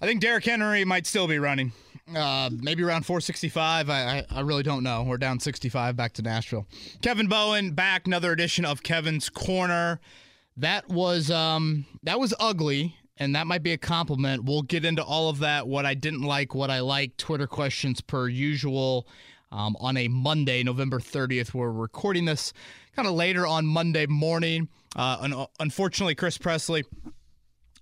I think Derrick Henry might still be running. Uh, maybe around 465. I, I, I really don't know. We're down 65 back to Nashville. Kevin Bowen back. Another edition of Kevin's Corner. That was um that was ugly, and that might be a compliment. We'll get into all of that. What I didn't like, what I like. Twitter questions per usual. Um, on a Monday, November 30th, we're recording this kind of later on Monday morning. Uh, un- unfortunately, Chris Presley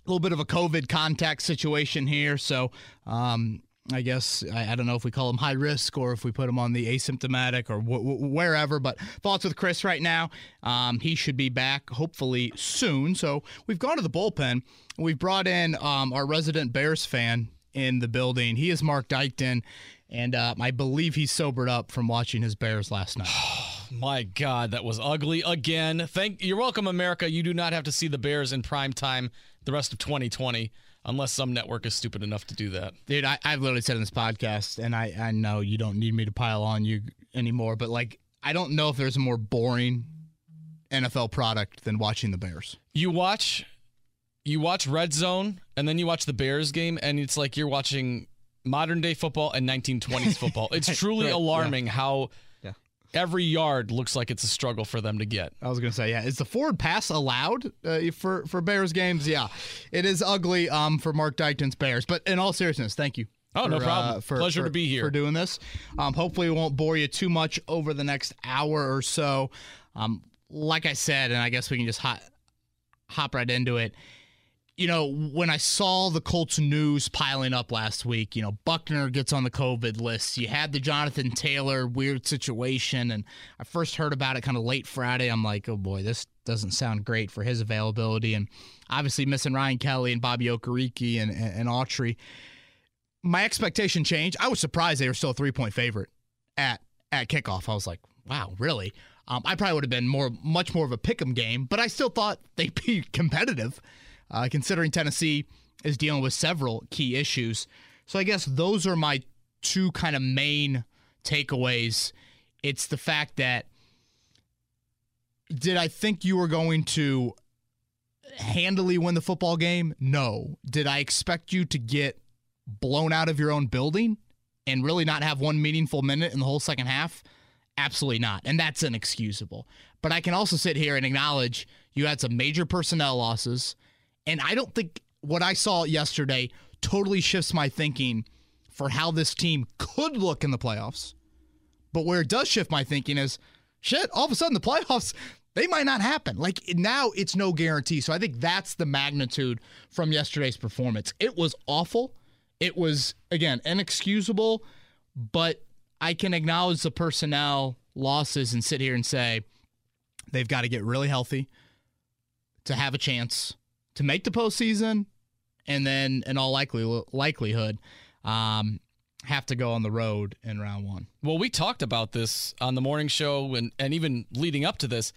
little bit of a COVID contact situation here. So um, I guess I, I, don't know if we call him high risk or if we put him on the asymptomatic or w- w- wherever. But thoughts with Chris right now. Um, he should be back hopefully soon. So we've gone to the bullpen. We've brought in um, our resident Bears fan in the building. He is Mark Dykton, and uh, I believe he's sobered up from watching his Bears last night. My God, that was ugly again. Thank you're welcome, America. You do not have to see the Bears in prime time the rest of 2020 unless some network is stupid enough to do that. Dude, I, have literally said in this podcast, and I, I know you don't need me to pile on you anymore, but like, I don't know if there's a more boring NFL product than watching the Bears. You watch, you watch Red Zone, and then you watch the Bears game, and it's like you're watching modern day football and 1920s football. It's truly right, alarming yeah. how every yard looks like it's a struggle for them to get. I was going to say, yeah, is the forward pass allowed uh, for for Bears games? Yeah, it is ugly um, for Mark Dykton's Bears. But in all seriousness, thank you. Oh, for, no problem. Uh, for, Pleasure for, to be here for doing this. Um, hopefully, we won't bore you too much over the next hour or so. Um, like I said, and I guess we can just hop hop right into it you know, when I saw the Colts news piling up last week, you know, Buckner gets on the COVID list. You had the Jonathan Taylor weird situation, and I first heard about it kind of late Friday. I'm like, oh boy, this doesn't sound great for his availability. And obviously missing Ryan Kelly and Bobby Okereke and, and, and Autry. My expectation changed. I was surprised they were still a three point favorite at at kickoff. I was like, wow, really? Um, I probably would have been more, much more of a pick 'em game, but I still thought they'd be competitive uh, considering Tennessee is dealing with several key issues. So I guess those are my two kind of main takeaways. It's the fact that did I think you were going to handily win the football game? No. Did I expect you to get blown out of your own building and really not have one meaningful minute in the whole second half? Absolutely not. And that's inexcusable. But I can also sit here and acknowledge you had some major personnel losses. And I don't think what I saw yesterday totally shifts my thinking for how this team could look in the playoffs. But where it does shift my thinking is shit, all of a sudden the playoffs, they might not happen. Like now it's no guarantee. So I think that's the magnitude from yesterday's performance. It was awful. It was, again, inexcusable, but I can acknowledge the personnel losses and sit here and say they've got to get really healthy to have a chance to make the postseason, and then in all likely, likelihood, um, have to go on the road in round one. Well, we talked about this on the morning show and, and even leading up to this.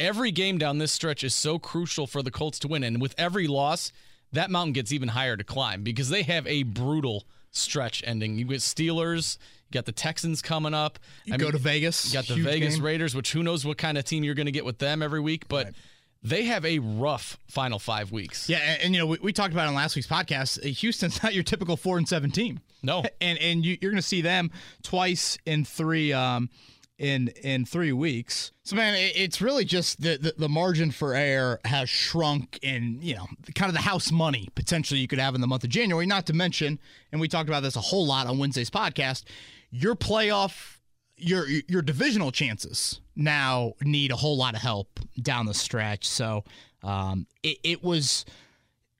Every game down this stretch is so crucial for the Colts to win. And with every loss, that mountain gets even higher to climb because they have a brutal stretch ending. You get Steelers, you got the Texans coming up. You I go mean, to Vegas. You got the Vegas game. Raiders, which who knows what kind of team you're going to get with them every week. But right they have a rough final five weeks. Yeah, and, and you know we, we, talked about in last week's podcast. Houston's not your typical four and seven team. No, and and you, are going to see them twice in three um, in in three weeks. So man, it, it's really just the, the, the margin for error has shrunk, in you know kind of the house money potentially you could have in the month of January. Not to mention, and we talked about this a whole lot on Wednesday's podcast. Your playoff your your divisional chances now need a whole lot of help down the stretch. So um, it, it was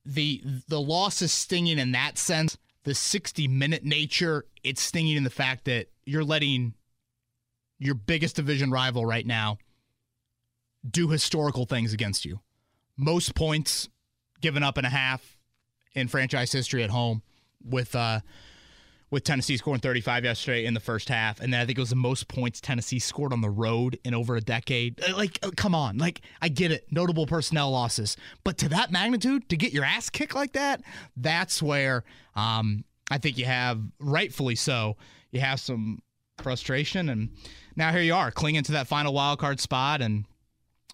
the the loss is stinging in that sense. The 60 minute nature, it's stinging in the fact that you're letting your biggest division rival right now do historical things against you. Most points given up in a half in franchise history at home with uh, with Tennessee scoring 35 yesterday in the first half, and then I think it was the most points Tennessee scored on the road in over a decade. Uh, like, uh, come on, like I get it, notable personnel losses, but to that magnitude, to get your ass kicked like that, that's where um, I think you have, rightfully so, you have some frustration, and now here you are clinging to that final wild card spot, and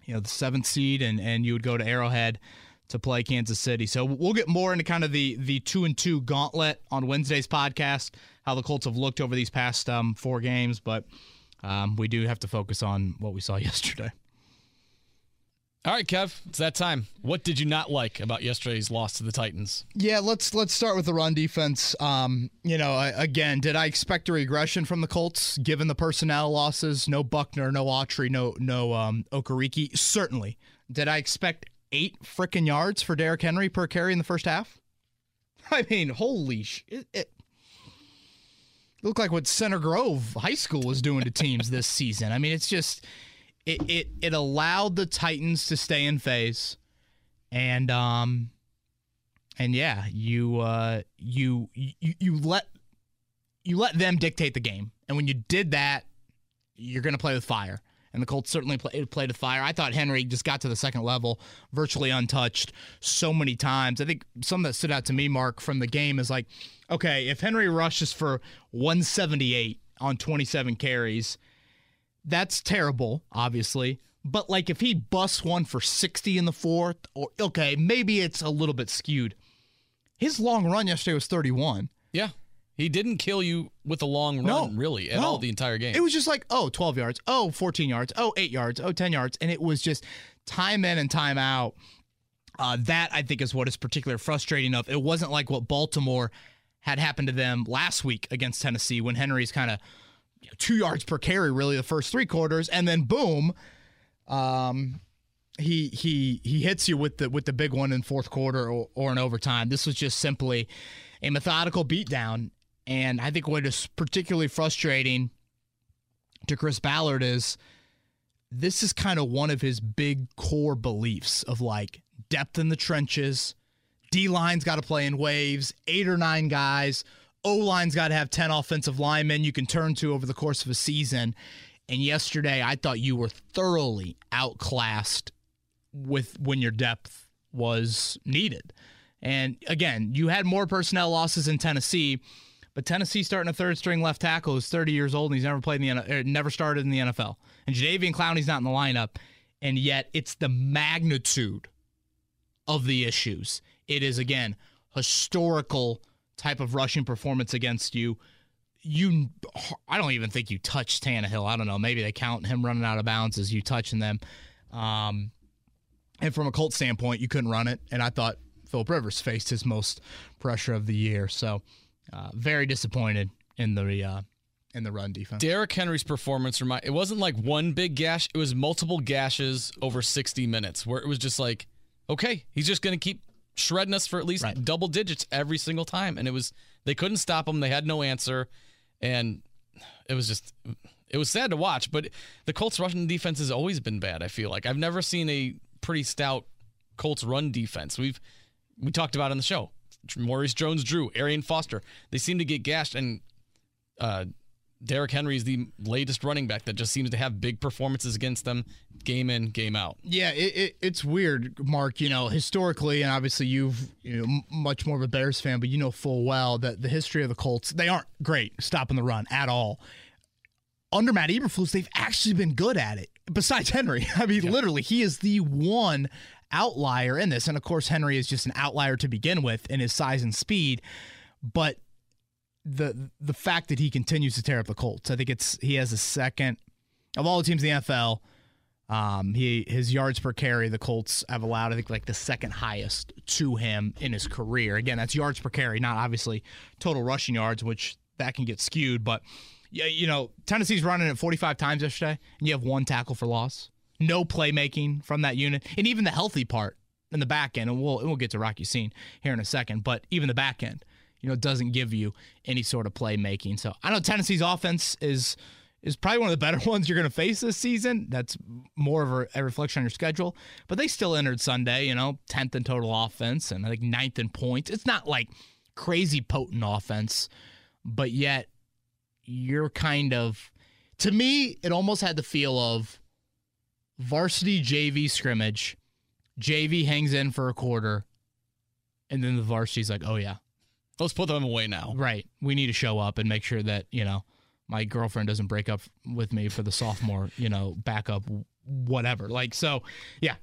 you know the seventh seed, and and you would go to Arrowhead to play Kansas City. So we'll get more into kind of the the two and two gauntlet on Wednesday's podcast, how the Colts have looked over these past um, four games, but um, we do have to focus on what we saw yesterday. All right, Kev, it's that time. What did you not like about yesterday's loss to the Titans? Yeah, let's let's start with the run defense. Um, you know, I, again, did I expect a regression from the Colts given the personnel losses? No Buckner, no Autry, no no um, Okereke. Certainly. Did I expect eight freaking yards for Derrick Henry per carry in the first half? I mean, holy shit! It, looked like what Center Grove High School was doing to teams this season. I mean, it's just it it it allowed the Titans to stay in phase, and um, and yeah, you uh you you you let you let them dictate the game, and when you did that, you're gonna play with fire. And the Colts certainly play, played with fire. I thought Henry just got to the second level virtually untouched so many times. I think some that stood out to me, Mark, from the game is like, okay, if Henry rushes for 178 on 27 carries, that's terrible, obviously. But like if he busts one for 60 in the fourth, or okay, maybe it's a little bit skewed. His long run yesterday was 31. Yeah. He didn't kill you with a long run, No, really, at no. all the entire game. It was just like, oh, 12 yards, oh, 14 yards, oh, 8 yards, oh, 10 yards. And it was just time in and time out. Uh, that, I think, is what is particularly frustrating of. It wasn't like what Baltimore had happened to them last week against Tennessee when Henry's kind of you know, two yards per carry, really, the first three quarters. And then, boom, um, he he he hits you with the with the big one in fourth quarter or, or in overtime. This was just simply a methodical beatdown, and I think what is particularly frustrating to Chris Ballard is this is kind of one of his big core beliefs of like depth in the trenches. D line's got to play in waves, eight or nine guys. O line's got to have 10 offensive linemen you can turn to over the course of a season. And yesterday, I thought you were thoroughly outclassed with when your depth was needed. And again, you had more personnel losses in Tennessee, but Tennessee starting a third string left tackle who's 30 years old and he's never played in the er, never started in the NFL. And Jadeveon Clowney's not in the lineup, and yet it's the magnitude of the issues. It is again historical type of rushing performance against you. You, I don't even think you touched Tannehill. I don't know. Maybe they count him running out of bounds as you touching them. Um, and from a Colt standpoint, you couldn't run it. And I thought Philip Rivers faced his most pressure of the year. So uh, very disappointed in the uh, in the run defense. Derrick Henry's performance remind it wasn't like one big gash, it was multiple gashes over 60 minutes where it was just like, okay, he's just going to keep shredding us for at least Right. double digits every single time and it was they couldn't stop him, they had no answer and it was just it was sad to watch, but the Colts rushing defense has always been bad, I feel like. I've never seen a pretty stout Colts run defense. We've we talked about on the show. Maurice Jones Drew, Arian Foster. They seem to get gashed and uh Derrick Henry is the latest running back that just seems to have big performances against them, game in, game out. Yeah, it, it, it's weird, Mark. You know, historically, and obviously you've you know much more of a Bears fan, but you know full well that the history of the Colts they aren't great stopping the run at all. Under Matt Eberflus, they've actually been good at it. Besides Henry, I mean, literally, he is the one outlier in this, and of course, Henry is just an outlier to begin with in his size and speed, but the the fact that he continues to tear up the Colts, I think it's he has a second of all the teams in the NFL. Um, he his yards per carry, the Colts have allowed, I think, like the second highest to him in his career. Again, that's yards per carry, not obviously total rushing yards, which that can get skewed. But yeah, you know, Tennessee's running it 45 times yesterday, and you have one tackle for loss, no playmaking from that unit, and even the healthy part in the back end. And we'll we'll get to Rock Ya-Sin here in a second, but even the back end, you know, doesn't give you any sort of playmaking. So I know Tennessee's offense is is probably one of the better ones you're going to face this season. That's more of a, reflection on your schedule. But they still entered Sunday, you know, 10th in total offense and I think ninth in points. It's not like crazy potent offense, but yet you're kind of, to me, it almost had the feel of varsity JV scrimmage. JV hangs in for a quarter, and then the varsity's like, oh, yeah, Let's put them away now. Right. We need to show up and make sure that, you know, my girlfriend doesn't break up with me for the sophomore, you know, backup whatever. Like so, yeah.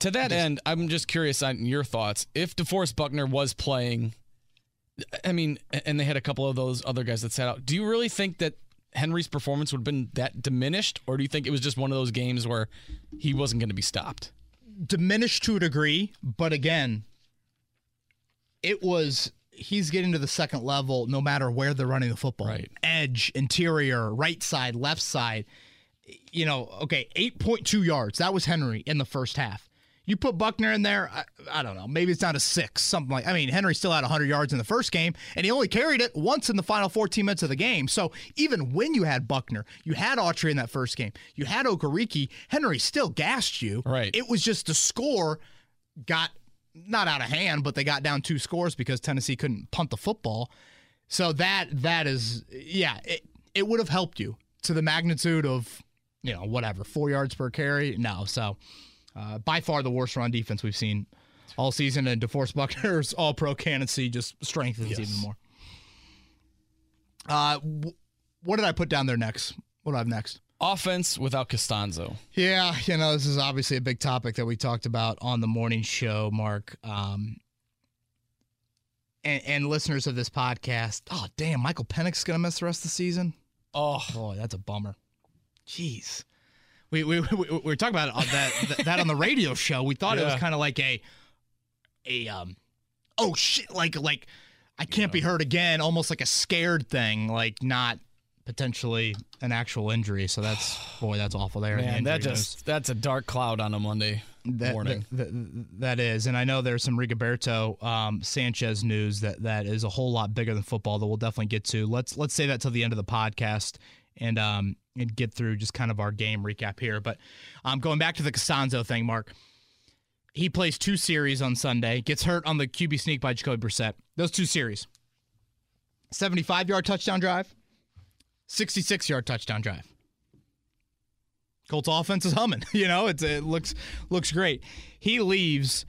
To that end, I'm just curious on your thoughts. If DeForest Buckner was playing, I mean, and they had a couple of those other guys that sat out, do you really think that Henry's performance would have been that diminished, or do you think it was just one of those games where he wasn't going to be stopped? Diminished to a degree, but again, it was he's getting to the second level no matter where they're running the football. Right. Edge, interior, right side, left side. You know, okay, 8.2 yards. That was Henry in the first half. You put Buckner in there, I, I, don't know, maybe it's down to six, something like I mean, Henry still had 100 yards in the first game, and he only carried it once in the final 14 minutes of the game. So even when you had Buckner, you had Autry in that first game, you had Okereke, Henry still gassed you. Right. It was just the score got not out of hand, but they got down two scores because Tennessee couldn't punt the football. So that that is yeah, it, it would have helped you to the magnitude of you know whatever four yards per carry. No, so uh, by far the worst run defense we've seen all season, and DeForest Buckner's All Pro candidacy just strengthens yes. even more. Uh, what did I put down there next? What do I have next? Offense without Castonzo. Yeah, you know this is obviously a big topic that we talked about on the morning show, Mark. Um, and, and listeners of this podcast, oh damn, Michael Penix is gonna miss the rest of the season. Oh, boy, that's a bummer. Jeez we we, we, we were talking about that that on the radio show. We thought yeah. it was kind of like a a um oh shit like like I can't yeah. be hurt again, almost like a scared thing, like not potentially an actual injury. So that's boy, that's awful there. Man, that just that's a dark cloud on a Monday that, morning. That, that, that is, and I know there's some Rigoberto um, Sanchez news that that is a whole lot bigger than football that we'll definitely get to. Let's let's say that till the end of the podcast, and um, and get through just kind of our game recap here. But um, going back to the Castonzo thing, Mark, he plays two series on Sunday, gets hurt on the QB sneak by Jacoby Brissett. Those two series 75 yard touchdown drive, 66 yard touchdown drive. Colts offense is humming. You know, it's, it looks looks great. He leaves.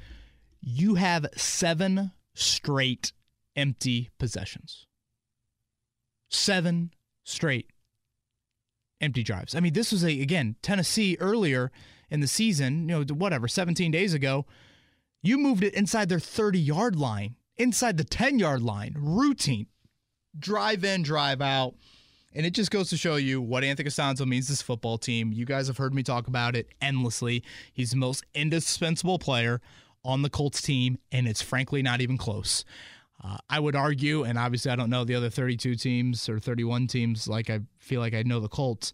You have seven straight empty possessions. Seven straight empty drives. I mean, this was a again Tennessee earlier in the season, you know, whatever, 17 days ago, you moved it inside their 30-yard line, inside the 10-yard line, routine, drive in, drive out. And it just goes to show you what Anthony Castonzo means to this football team. You guys have heard me talk about it endlessly. He's the most indispensable player on the Colts team, and it's frankly not even close. Uh, I would argue, and obviously I don't know the other 32 teams or 31 teams like I feel like I know the Colts.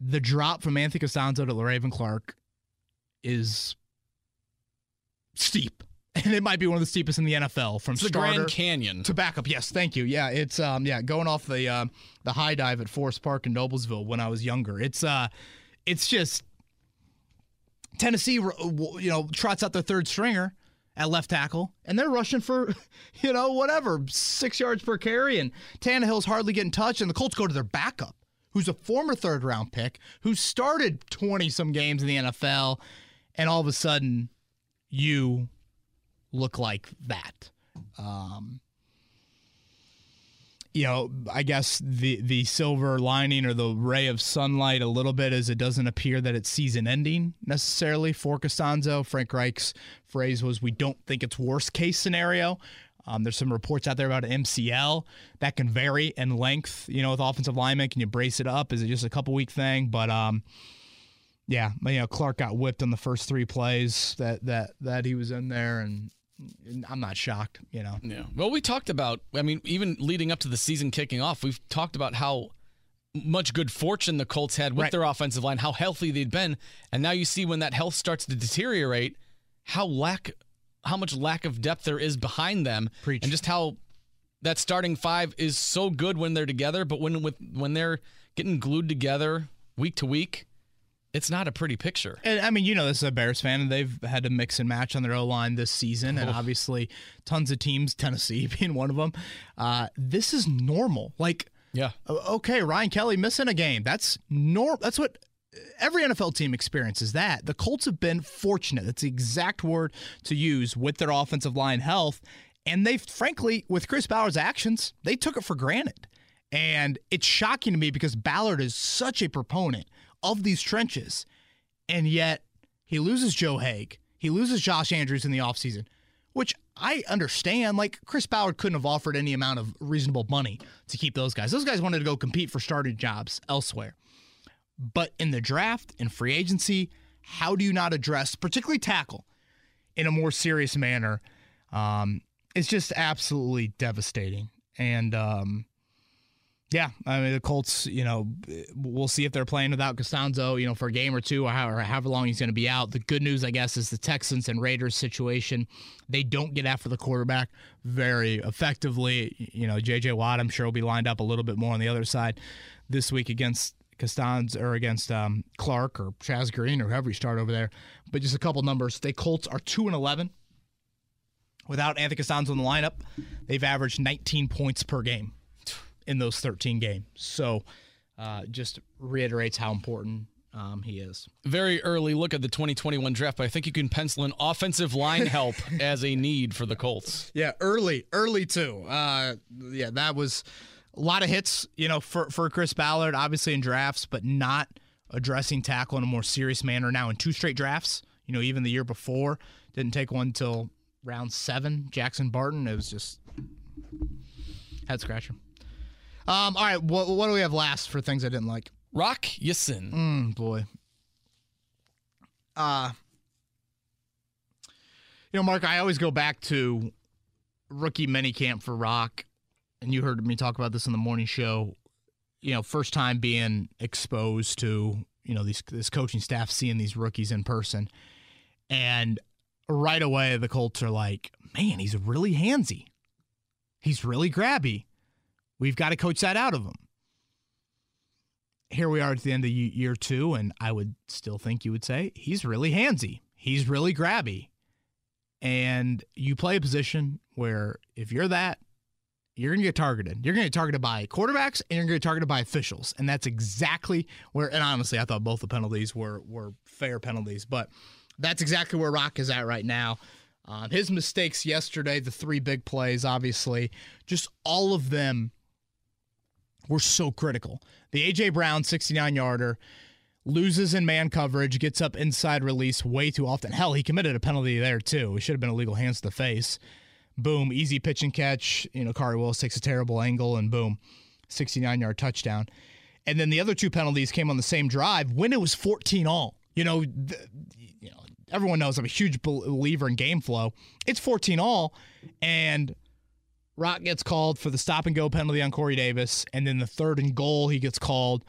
The drop from Anthony Castonzo to Le'Raven Clark is steep. And it might be one of the steepest in the NFL from it's starter Grand Canyon to backup. Yes, thank you. Yeah, it's um yeah going off the uh, the high dive at Forest Park in Noblesville when I was younger. It's uh it's just Tennessee you know trots out their third stringer at left tackle, and they're rushing for, you know, whatever, six yards per carry, and Tannehill's hardly getting touched, and the Colts go to their backup, who's a former third round pick, who started 20 some games in the NFL, and all of a sudden, you look like that. Um, you know, I guess the the silver lining or the ray of sunlight a little bit is it doesn't appear that it's season ending necessarily for Castonzo. Frank Reich's phrase was, "We don't think it's worst case scenario." Um, there's some reports out there about MCL that can vary in length. You know, with offensive linemen, can you brace it up? Is it just a couple week thing? But um, yeah, you know, Clark got whipped on the first three plays that that that he was in there, and I'm not shocked, you know. Yeah. Well, we talked about, I mean, even leading up to the season kicking off, we've talked about how much good fortune the Colts had with right. their offensive line, how healthy they'd been, and now you see when that health starts to deteriorate, how lack how much lack of depth there is behind them Preach. and just how that starting five is so good when they're together, but when with when they're getting glued together week to week, it's not a pretty picture. And I mean, you know, this is a Bears fan, and they've had to mix and match on their O line this season, and obviously, tons of teams, Tennessee being one of them. Uh, this is normal. Like, yeah, okay, Ryan Kelly missing a game. That's normal. That's what every NFL team experiences. That the Colts have been fortunate. That's the exact word to use with their offensive line health, and they, frankly, with Chris Ballard's actions, they took it for granted. And it's shocking to me because Ballard is such a proponent of these trenches. And yet, He loses Joe Haeg. He loses Josh Andrews in the offseason, which I understand. Like Chris Ballard couldn't have offered any amount of reasonable money to keep those guys. Those guys wanted to go compete for starting jobs elsewhere. But in the draft and free agency, how do you not address, particularly tackle, in a more serious manner? Um, it's just absolutely devastating. And um, yeah, I mean the Colts. You know, we'll see if they're playing without Castonzo. You know, for a game or two, or however, however long he's going to be out. The good news, I guess, is the Texans and Raiders situation. They don't get after the quarterback very effectively. You know, J.J. Watt, I'm sure, will be lined up a little bit more on the other side this week against Castonzo or against um, Clark or Chaz Green or whoever you start over there. But just a couple numbers. The Colts are two and eleven without Anthony Castonzo in the lineup. They've averaged 19 points per game in those 13 games. So uh, just reiterates how important um, he is. Very early look at the 2021 draft, but I think you can pencil in offensive line help as a need for the Colts. Yeah, early, early too. Uh, yeah, that was a lot of hits, you know, for, for Chris Ballard, obviously in drafts, but not addressing tackle in a more serious manner now in two straight drafts. You know, even the year before, didn't take one till round seven. Jackson Barton, it was just head scratcher. Um, all right, what, what do we have last for things I didn't like? Rock Ya-Sin. Mm, boy. Uh, you know, Mark, I always go back to rookie minicamp for Rock, and you heard me talk about this in the morning show. You know, first time being exposed to you know these this coaching staff seeing these rookies in person, and right away the Colts are like, man, he's really handsy, he's really grabby. We've got to coach that out of him. Here we are at the end of year two, and I would still think you would say he's really handsy. He's really grabby. And you play a position where if you're that, you're going to get targeted. You're going to get targeted by quarterbacks and you're going to get targeted by officials. And that's exactly where, and honestly, I thought both the penalties were, were fair penalties, but that's exactly where Rock is at right now. Um, his mistakes yesterday, the three big plays, obviously, just all of them were so critical. The A.J. Brown 69 yarder loses in man coverage, gets up inside release way too often. Hell, he committed a penalty there too. It should have been illegal hands to the face. Boom, easy pitch and catch. You know, Khari Willis takes a terrible angle and boom, 69 yard touchdown. And then the other two penalties came on the same drive when it was 14 all. You know, the, you know, everyone knows I'm a huge believer in game flow. It's 14 all, and Rock gets called for the stop and go penalty on Corey Davis, and then the third and goal he gets called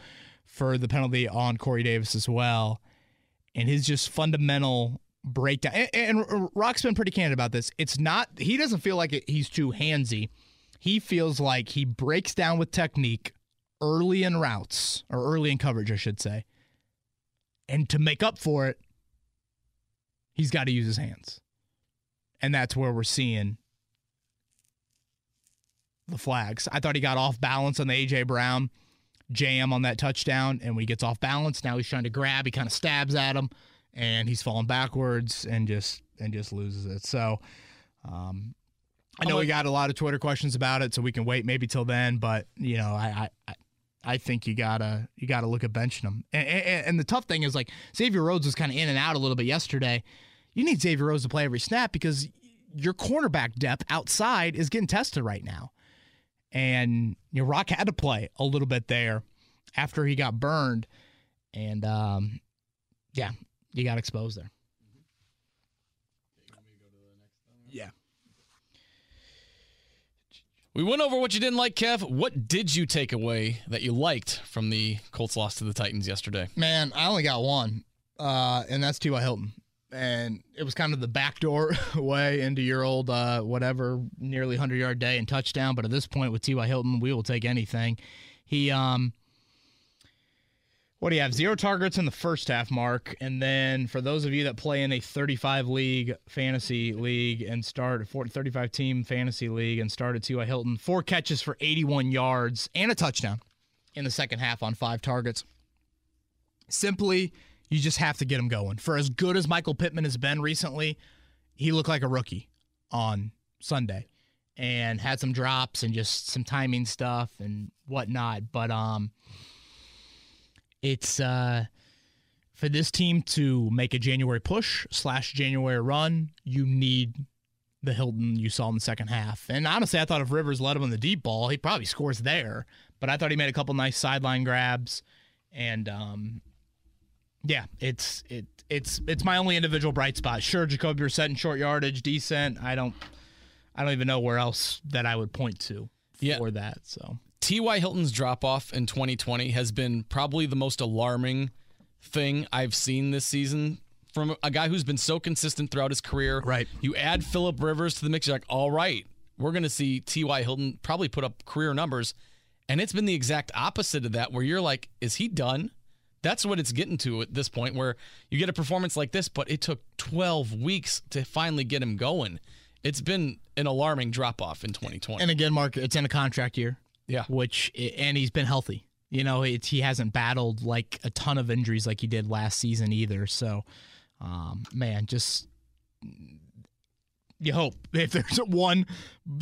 for the penalty on Corey Davis as well. And his just fundamental breakdown. And, and Rock's been pretty candid about this. It's not he doesn't feel like he's too handsy. He feels like he breaks down with technique early in routes or early in coverage, I should say. And to make up for it, he's got to use his hands. And that's where we're seeing the flags. I thought he got off balance on the AJ Brown jam on that touchdown, and when he gets off balance, now he's trying to grab. He kind of stabs at him, and he's falling backwards and just and just loses it. So, um, I know we got a lot of Twitter questions about it, so we can wait maybe till then. But you know, I I, I think you gotta you gotta look at benching him. And, and, and the tough thing is like Xavier Rhodes was kind of in and out a little bit yesterday. You need Xavier Rhodes to play every snap because your cornerback depth outside is getting tested right now. And you know, Rock had to play a little bit there after he got burned. And um, yeah, you got exposed there. Yeah. We went over what you didn't like, Kev. What did you take away that you liked from the Colts loss to the Titans yesterday? Man, I only got one, uh, and that's T.Y. Hilton and it was kind of the backdoor way into your old uh, whatever nearly 100 yard day and touchdown. But at this point with T.Y. Hilton, we will take anything. He, um, what do you have? Zero targets in the first half, Mark. And then for those of you that play in a 35 league fantasy league and start a 35 team fantasy league and started T.Y. Hilton, four catches for 81 yards and a touchdown in the second half on five targets. Simply you just have to get him going. For as good as Michael Pittman has been recently, he looked like a rookie on Sunday and had some drops and just some timing stuff and whatnot. But um, it's uh, for this team to make a January push slash January run, you need the Hilton you saw in the second half. And honestly, I thought if Rivers led him on the deep ball, he probably scores there. But I thought he made a couple nice sideline grabs, and um, yeah, it's it it's it's my only individual bright spot. Sure, Jacoby Brissett in short yardage, decent. I don't I don't even know where else that I would point to for Yeah. that. So T.Y. Hilton's drop off in 2020 has been probably the most alarming thing I've seen this season from a guy who's been so consistent throughout his career. Right. You add Philip Rivers to the mix, you're like, all right, we're going to see T.Y. Hilton probably put up career numbers. And it's been the exact opposite of that, where you're like, is he done? That's what it's getting to at this point, where you get a performance like this, but it took 12 weeks to finally get him going. It's been an alarming drop off in 2020. and again, Mark, it's in a contract year. yeah. which and he's been healthy. You know, it's he hasn't battled like a ton of injuries like he did last season either. So, um, man, just you hope if there's one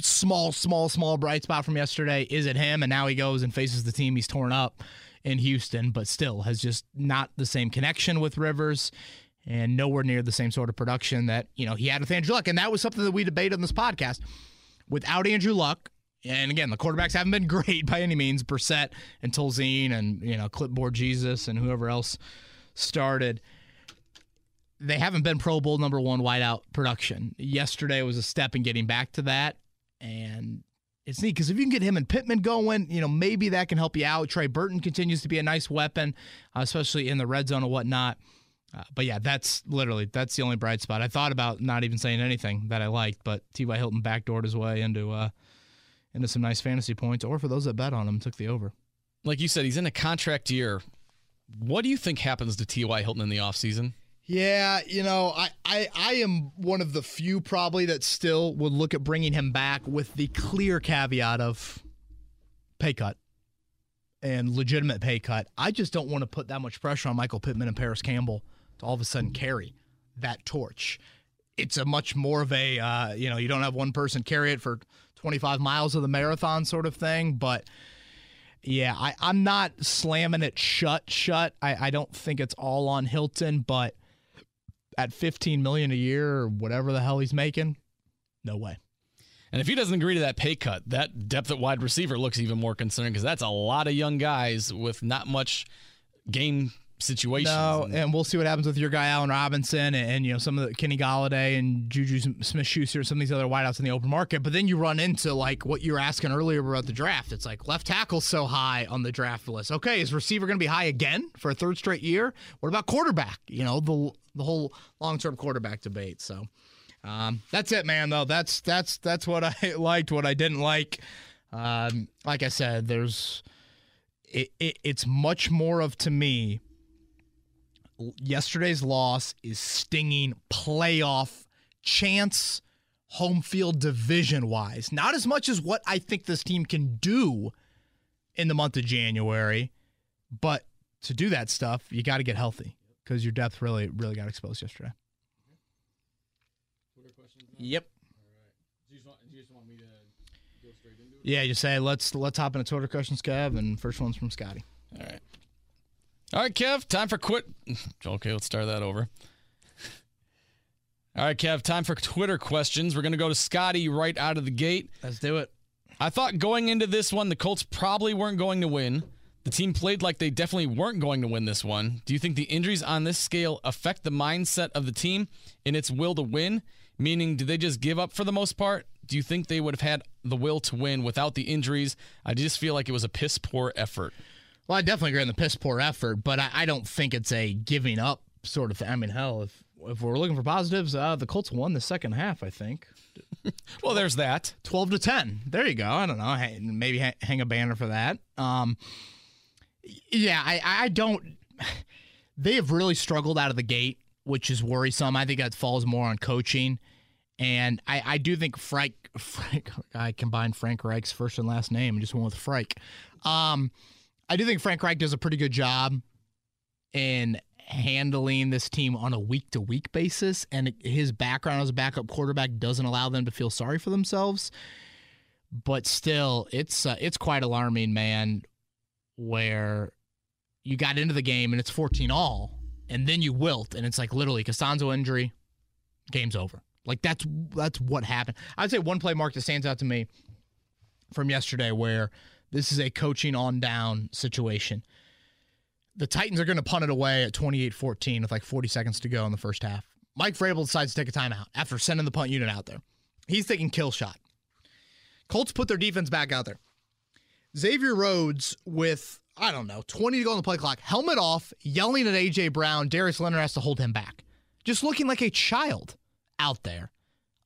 small, small, small bright spot from yesterday, is it him? And now he goes and faces the team he's torn up in Houston, but still has just not the same connection with Rivers. And nowhere near the same sort of production that you know he had with Andrew Luck, and that was something that we debated on this podcast. Without Andrew Luck, and again, the quarterbacks haven't been great by any means. Brissett and Tolzien and you know Clipboard Jesus and whoever else started. They haven't been Pro Bowl number one wideout production. Yesterday was a step in getting back to that, and it's neat because if you can get him and Pittman going, you know maybe that can help you out. Trey Burton continues to be a nice weapon, uh, especially in the red zone and whatnot. Uh, but yeah, that's literally that's the only bright spot. I thought about not even saying anything that I liked, but T.Y. Hilton backdoored his way into uh, into some nice fantasy points, or for those that bet on him, took the over. like you said, he's in a contract year. What do you think happens to T.Y. Hilton in the offseason? Yeah, you know, I, I I am one of the few probably that still would look at bringing him back with the clear caveat of pay cut and legitimate pay cut. I just don't want to put that much pressure on Michael Pittman and Parris Campbell to all of a sudden carry that torch. It's a much more of a uh, you know you don't have one person carry it for 25 miles of the marathon sort of thing, but yeah, I, I'm not slamming it shut shut. I, I don't think it's all on Hilton, but at 15 million a year or whatever the hell he's making, no way. And if he doesn't agree to that pay cut, that depth at wide receiver looks even more concerning because that's a lot of young guys with not much game situations. No, and we'll see what happens with your guy Allen Robinson and, and, you know some of the Kenny Golladay and Juju Smith Schuster, some of these other wideouts in the open market. But then you run into like what you were asking earlier about the draft. It's like left tackle so high on the draft list. Okay, is receiver going to be high again for a third straight year? What about quarterback? You know the the whole long term quarterback debate. So. Um, that's it, man. Though that's that's that's what I liked. What I didn't like, um, like I said, there's it, it. It's much more of to me. Yesterday's loss is stinging playoff chance, home field division wise. Not as much as what I think this team can do in the month of January, but to do that stuff, you got to get healthy because your depth really really got exposed yesterday. Yep. Yeah, you say let's let's hop into Twitter questions, Kev, and first one's from Scotty. All right. All right, Kev, time for quit. Okay, let's start that over. All right, Kev, time for Twitter questions. We're going to go to Scotty right out of the gate. Let's do it. I thought going into this one, the Colts probably weren't going to win. The team played like they definitely weren't going to win this one. Do you think the injuries on this scale affect the mindset of the team in its will to win? Meaning, did they just give up for the most part? Do you think they would have had the will to win without the injuries? I just feel like it was a piss poor effort. Well, I definitely agree on the piss poor effort, but I, I don't think it's a giving up sort of thing. I mean, hell, if if we're looking for positives, uh, the Colts won the second half. I think Well, there's that. twelve to ten. There you go. I don't know. Hey, Maybe hang a banner for that. Um, yeah, I I don't. They have really struggled out of the gate, which is worrisome. I think that falls more on coaching. And I, I do think Frank, Frank, I combined Frank Reich's first and last name and just went with Frank. Um, I do think Frank Reich does a pretty good job in handling this team on a week to week basis. And his background as a backup quarterback doesn't allow them to feel sorry for themselves. But still, it's uh, it's quite alarming, man, where you got into the game and it's 14 all and then you wilt, and it's like literally Castonzo injury, game's over. Like that's that's what happened. I'd say one play mark that stands out to me from yesterday where this is a coaching on down situation. The Titans are going to punt it away at 28-14 with like 40 seconds to go in the first half. Mike Vrabel decides to take a timeout after sending the punt unit out there. He's taking kill shot. Colts put their defense back out there. Xavier Rhodes with I don't know 20 to go on the play clock, helmet off, yelling at AJ Brown. Darius Leonard has to hold him back, just looking like a child out there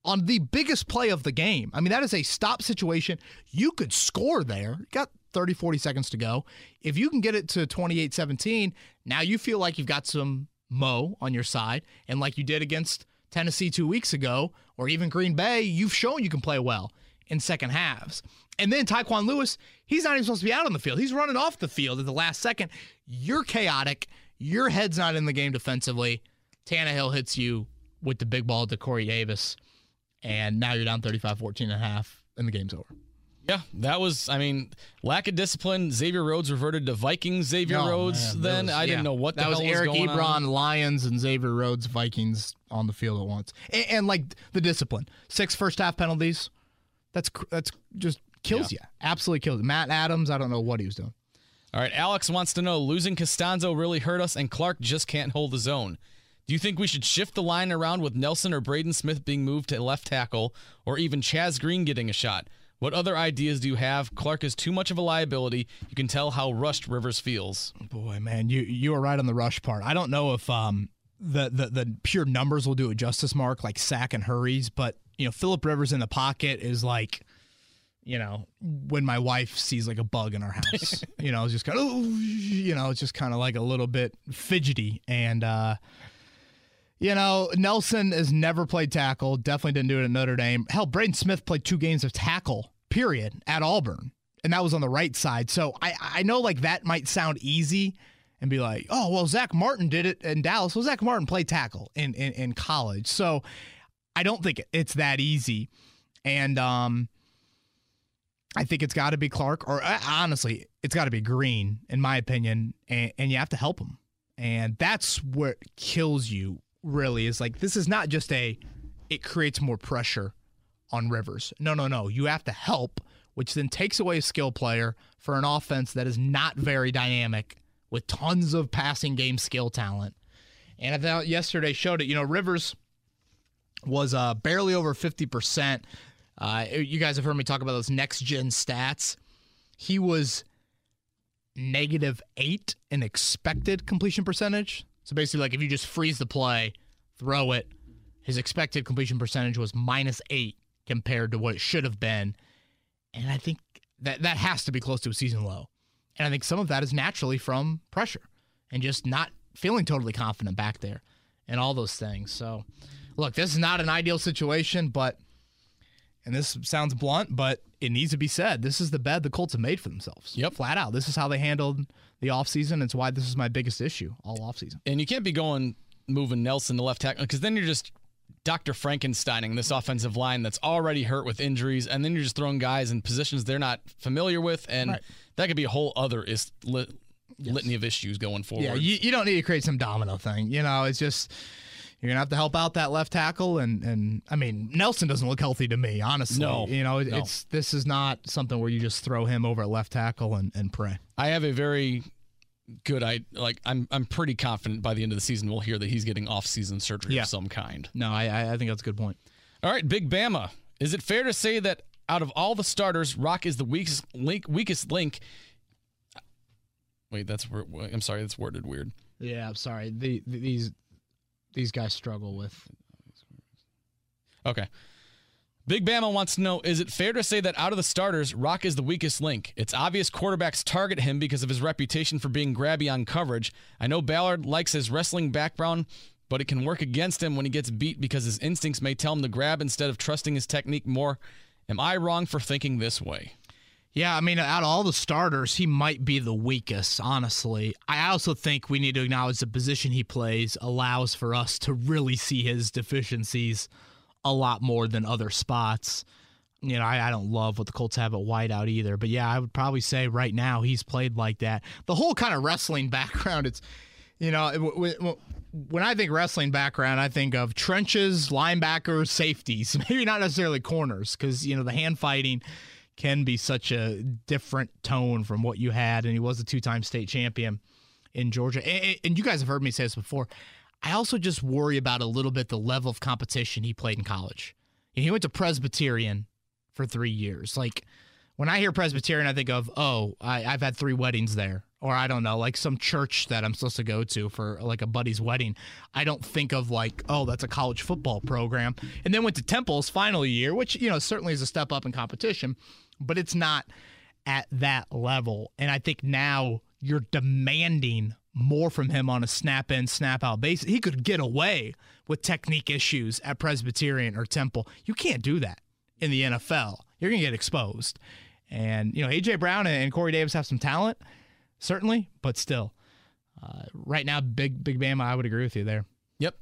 on the biggest play of the game. I mean, that is a stop situation. You could score there. You got 30, 40 seconds to go. If you can get it to 28 17, now you feel like you've got some mo on your side. And like you did against Tennessee two weeks ago, or even Green Bay, you've shown you can play well in second halves. And then Tyquan Lewis, he's not even supposed to be out on the field. He's running off the field at the last second. You're chaotic. Your head's not in the game defensively. Tannehill hits you with the big ball to Corey Davis, and now you're down 35 14 and a half, and the game's over. Yeah, that was. I mean, lack of discipline. Xavier Rhodes reverted to Vikings. Xavier Oh, Rhodes. man, then was- I didn't yeah. know what the that was Eric was Ebron, on. Lions, and Xavier Rhodes, Vikings on the field at once, and, and like the discipline, six first half penalties. That's that's just kills you. Absolutely kills you. Matt Adams, I don't know what he was doing. All right, Alex wants to know: losing Castonzo really hurt us, and Clark just can't hold his own. Do you think we should shift the line around with Nelson or Braden Smith being moved to left tackle, or even Chaz Green getting a shot? What other ideas do you have? Clark is too much of a liability. You can tell how rushed Rivers feels. Boy, man, you you were right on the rush part. I don't know if um the the the pure numbers will do it justice, Mark, like sack and hurries, but you know Philip Rivers in the pocket is like, you know, when my wife sees like a bug in our house, you know, it's just kind of, you know, it's just kind of like a little bit fidgety and. uh you know, Nelson has never played tackle. Definitely didn't do it at Notre Dame. Hell, Braden Smith played two games of tackle, period, at Auburn. And that was on the right side. So I, I know like that might sound easy and be like, oh, well, Zach Martin did it in Dallas. Well, Zach Martin played tackle in, in, in college. So I don't think it's that easy. And um, I think it's got to be Clark, or uh, honestly, it's got to be Green, in my opinion. And, and you have to help him. And that's what kills you, really, is like this is not just a, it creates more pressure on Rivers. No, no, no. You have to help, which then takes away a skill player for an offense that is not very dynamic with tons of passing game skill talent. And I thought yesterday showed it. You know, Rivers was uh, barely over 50%. Uh, you guys have heard me talk about those next gen stats. He was negative eight in expected completion percentage. So basically, like if you just freeze the play, throw it, his expected completion percentage was minus eight compared to what it should have been. And I think that that has to be close to a season low. And I think some of that is naturally from pressure and just not feeling totally confident back there and all those things. So, look, this is not an ideal situation, but, and this sounds blunt, but it needs to be said. This is the bed the Colts have made for themselves. Yep. Flat out. This is how they handled the offseason. It's why this is my biggest issue all offseason. And you can't be going moving Nelson to left tackle because then you're just Dr. Frankensteining this offensive line that's already hurt with injuries, and then you're just throwing guys in positions they're not familiar with, and Right. that could be a whole other is, lit, litany of issues going forward. Yeah, you, you don't need to create some domino thing. You know, it's just you're gonna have to help out that left tackle, and and I mean Nelson doesn't look healthy to me, honestly. No, you know, it, no. it's this is not something where you just throw him over at left tackle and, and pray. I have a very good I like I'm I'm pretty confident by the end of the season we'll hear that he's getting off-season surgery Yeah. of some kind. No, I I think that's a good point. All right, Big Bama. Is it fair to say that out of all the starters, Rock is the weakest link? Weakest link. Wait, that's I'm sorry, that's worded weird. Yeah, I'm sorry. The, the these these guys struggle with. Okay. Big Bama wants to know Is it fair to say that out of the starters, Rock is the weakest link? It's obvious quarterbacks target him because of his reputation for being grabby on coverage. I know Ballard likes his wrestling background, but it can work against him when he gets beat because his instincts may tell him to grab instead of trusting his technique more. Am I wrong for thinking this way? Yeah, I mean, out of all the starters, he might be the weakest, honestly. I also think we need to acknowledge the position he plays allows for us to really see his deficiencies a lot more than other spots. You know, I, I don't love what the Colts have at wideout either, but yeah, I would probably say right now he's played like that. The whole kind of wrestling background, it's, you know, w- w- when I think wrestling background, I think of trenches, linebackers, safeties, maybe not necessarily corners, because you know the hand fighting can be such a different tone from what you had, and he was a two-time state champion in Georgia. And, and you guys have heard me say this before. I also just worry about a little bit the level of competition he played in college. He went to Presbyterian for three years. Like when I hear Presbyterian, I think of, oh, I, I've had three weddings there. Or I don't know, like some church that I'm supposed to go to for like a buddy's wedding. I don't think of like, oh, that's a college football program. And then went to Temple's final year, which, you know, certainly is a step up in competition, but it's not at that level. And I think now you're demanding more from him on a snap in, snap out basis. He could get away with technique issues at Presbyterian or Temple. You can't do that in the NFL. You're going to get exposed. And, you know, A.J. Brown and Corey Davis have some talent, certainly, but still. Uh, right now, big, big Bama, I would agree with you there. Yep.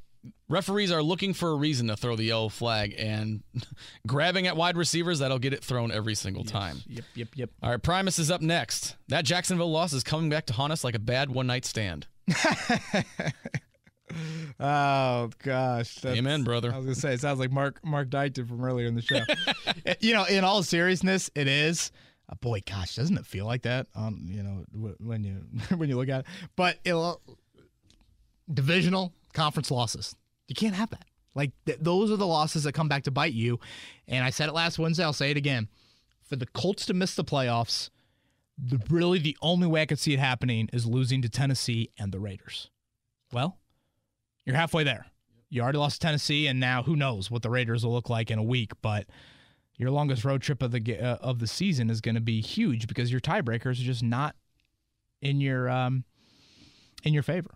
Referees are looking for a reason to throw the yellow flag and grabbing at wide receivers, that'll get it thrown every single yes. time. Yep, yep, yep. All right, Primus is up next. That Jacksonville loss is coming back to haunt us like a bad one night stand. oh gosh! Amen, brother. I was gonna say it sounds like Mark Mark Dykton from earlier in the show. you know, in all seriousness, it is. Uh, boy, gosh, doesn't it feel like that? Um, you know, when you when you look at it, but it, divisional conference losses, you can't have that. Like th- those are the losses that come back to bite you. And I said it last Wednesday. I'll say it again. For the Colts to miss the playoffs, the, really the only way I could see it happening is losing to Tennessee and the Raiders. Well, you're halfway there. You already lost to Tennessee, and now who knows what the Raiders will look like in a week. But your longest road trip of the uh, of the season is going to be huge because your tiebreakers are just not in your um, in your favor.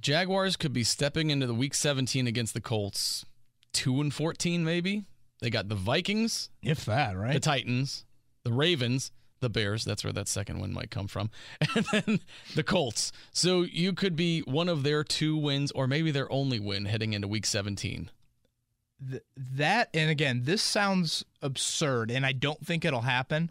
Jaguars could be stepping into the Week 17 against the Colts, two and 14 maybe. They got the Vikings, if that right, the Titans, the Ravens, the Bears. That's where that second win might come from. And then the Colts. So you could be one of their two wins or maybe their only win heading into week 17. Th- that, and again, this sounds absurd, and I don't think it'll happen.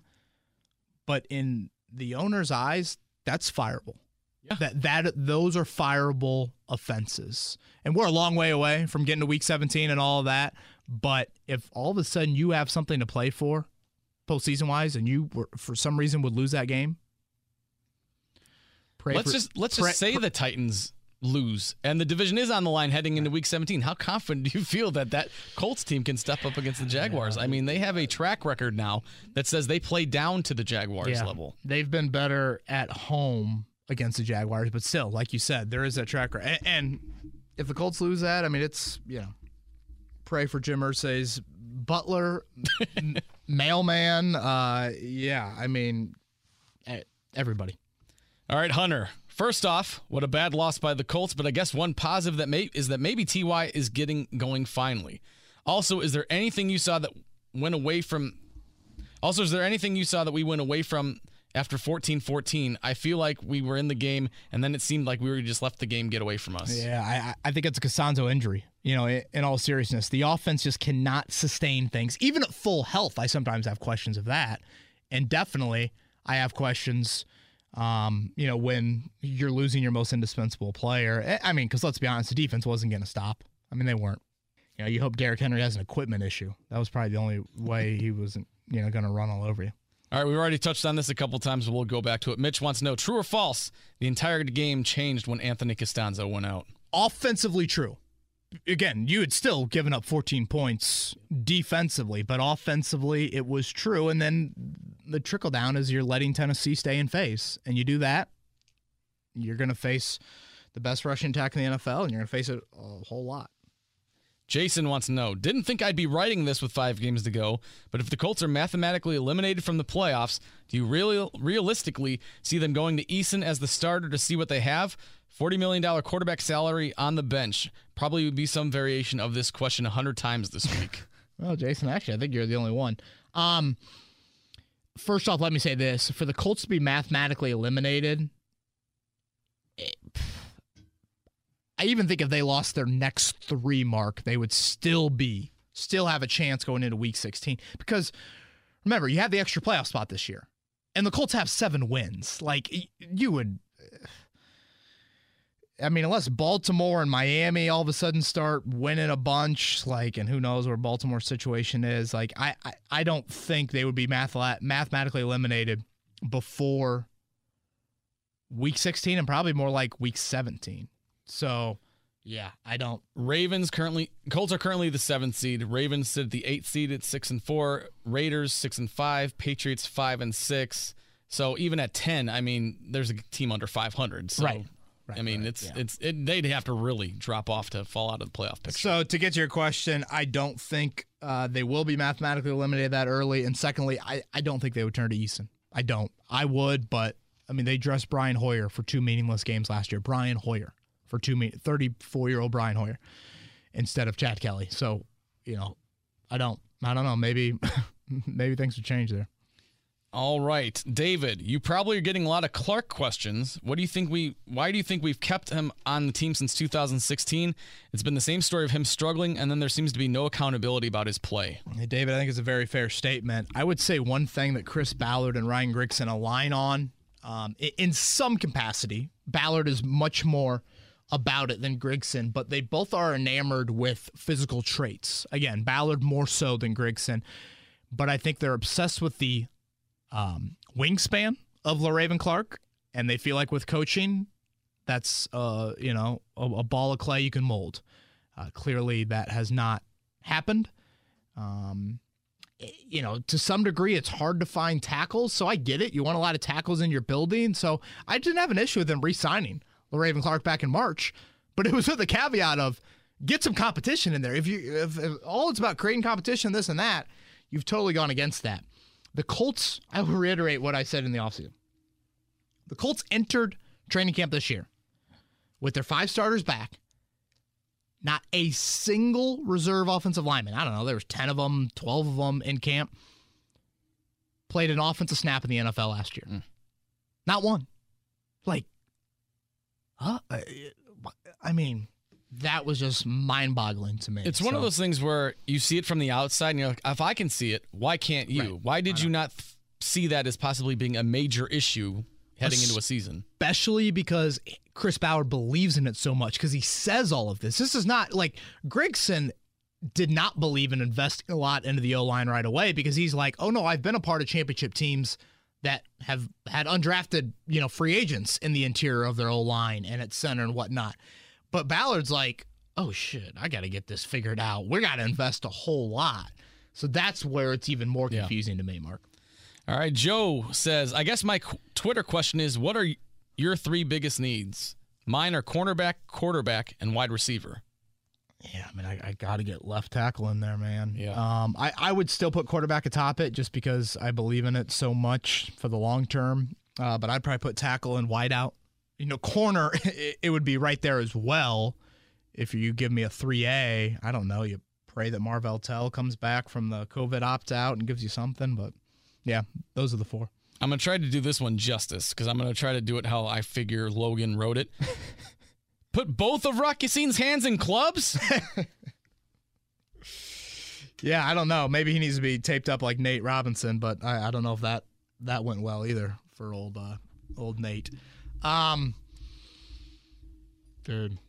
But in the owner's eyes, that's fireable. Yeah. That that those are fireable offenses. And we're a long way away from getting to week 17 and all of that. But if all of a sudden you have something to play for, postseason wise, and you were, for some reason would lose that game, let's for, just let's pray, just say pray, the Titans lose and the division is on the line heading into week 17 how confident do you feel that that colts team can step up against the jaguars? I mean they have a track record now that says they play down to the jaguars yeah, level. They've been better at home against the jaguars but still like you said there is that track record and, if the colts lose that i mean it's you know pray for jim irsay's butler mailman. Uh, yeah, I mean, everybody. All right, Hunter. First off, what a bad loss by the Colts, but I guess one positive that may is that maybe Ty is getting going finally. Also, is there anything you saw that went away from? Also, is there anything you saw that we went away from after 14-14? I feel like we were in the game, and then it seemed like we were just left the game get away from us. Yeah, I, I think it's a Castonzo injury you know, in all seriousness, the offense just cannot sustain things. Even at full health, I sometimes have questions of that. And definitely, I have questions, um, you know, when you're losing your most indispensable player. I mean, because let's be honest, the defense wasn't going to stop. I mean, they weren't. You know, you hope Derrick Henry has an equipment issue. That was probably the only way he wasn't, you know, going to run all over you. All right, we've already touched on this a couple times, but we'll go back to it. Mitch wants to know true or false the entire game changed when Anthony Castonzo went out? Offensively, true again, you had still given up 14 points defensively, but offensively it was true. And then the trickle down is you're letting Tennessee stay in face. And you do that, you're going to face the best rushing attack in the NFL, and you're going to face it a whole lot. Jason wants to know Didn't think I'd be writing this with five games to go, but if the Colts are mathematically eliminated from the playoffs, do you really realistically see them going to Eason as the starter to see what they have? $40 million quarterback salary on the bench. Probably would be some variation of this question 100 times this week. well, Jason, actually, I think you're the only one. Um, first off, let me say this for the Colts to be mathematically eliminated, it, I even think if they lost their next three mark, they would still be, still have a chance going into week 16. Because remember, you have the extra playoff spot this year, and the Colts have seven wins. Like, you would I mean, unless Baltimore and Miami all of a sudden start winning a bunch, like, and who knows where Baltimore's situation is, like, I, I, I don't think they would be math- mathematically eliminated before week 16 and probably more like week 17. So, yeah, I don't. Ravens currently, Colts are currently the seventh seed. Ravens sit at the eighth seed at six and four. Raiders six and five. Patriots five and six. So even at ten, I mean, there's a team under 500. So right. Right, I mean, right, it's yeah. it's it, they'd have to really drop off to fall out of the playoff picture. So to get to your question, I don't think uh, they will be mathematically eliminated that early. And secondly, I, I don't think they would turn to Eason. I don't. I would, but I mean, they dressed Brian Hoyer for two meaningless games last year. Brian Hoyer for two me 34 year old Brian Hoyer instead of Chad Kelly. So you know, I don't. I don't know. Maybe maybe things would change there. All right, David, you probably are getting a lot of Clark questions. What do you think we why do you think we've kept him on the team since 2016? It's been the same story of him struggling and then there seems to be no accountability about his play. Hey, David, I think it's a very fair statement. I would say one thing that Chris Ballard and Ryan Grigson align on um, in some capacity. Ballard is much more about it than Grigson, but they both are enamored with physical traits. Again, Ballard more so than Grigson, but I think they're obsessed with the um, wingspan of Le'Raven Clark, and they feel like with coaching, that's uh, you know a, a ball of clay you can mold. Uh, clearly, that has not happened. Um, you know, to some degree, it's hard to find tackles. So I get it. You want a lot of tackles in your building. So I didn't have an issue with them re-signing Le'Raven Clark back in March, but it was with the caveat of get some competition in there. If you if, if all it's about creating competition, this and that, you've totally gone against that. The Colts, I will reiterate what I said in the offseason. The Colts entered training camp this year with their five starters back. Not a single reserve offensive lineman. I don't know. There was 10 of them, 12 of them in camp. Played an offensive snap in the NFL last year. Mm. Not one. Like, huh? Uh, I, I mean, that was just mind boggling to me. It's one of those things where you see it from the outside and you're like, if I can see it, why can't you? Right. Why did you not th- see that as possibly being a major issue heading into a season? especially because Chris Ballard believes in it so much because he says all of this. This is not like Grigson did not believe in investing a lot into the O line right away because he's like, oh no, I've been a part of championship teams that have had undrafted, you know, free agents in the interior of their O line and at center and whatnot. But Ballard's like, oh shit, I got to get this figured out. We got to invest a whole lot. So that's where it's even more Yeah. confusing to me, Mark. All right, Joe says, I guess my qu- Twitter question is, what are your three biggest needs? Mine are cornerback, quarterback, and wide receiver. Yeah, I mean, I, I got to get left tackle in there, man. Yeah. Um, I, I would still put quarterback atop it just because I believe in it so much for the long term. Uh, but I'd probably put tackle and wide out. You know, corner, it, it would be right there as well. If you give me a 3A, I don't know. You pray that Marvell Tell comes back from the COVID opt out and gives you something. But yeah, those are the four. I'm going to try to do this one justice because I'm going to try to do it how I figure Logan wrote it. Put both of Rock Ya-Sin's hands in clubs? Yeah, I don't know. Maybe he needs to be taped up like Nate Robinson, but I, I don't know if that that went well either for old uh, old Nate. Um, dude,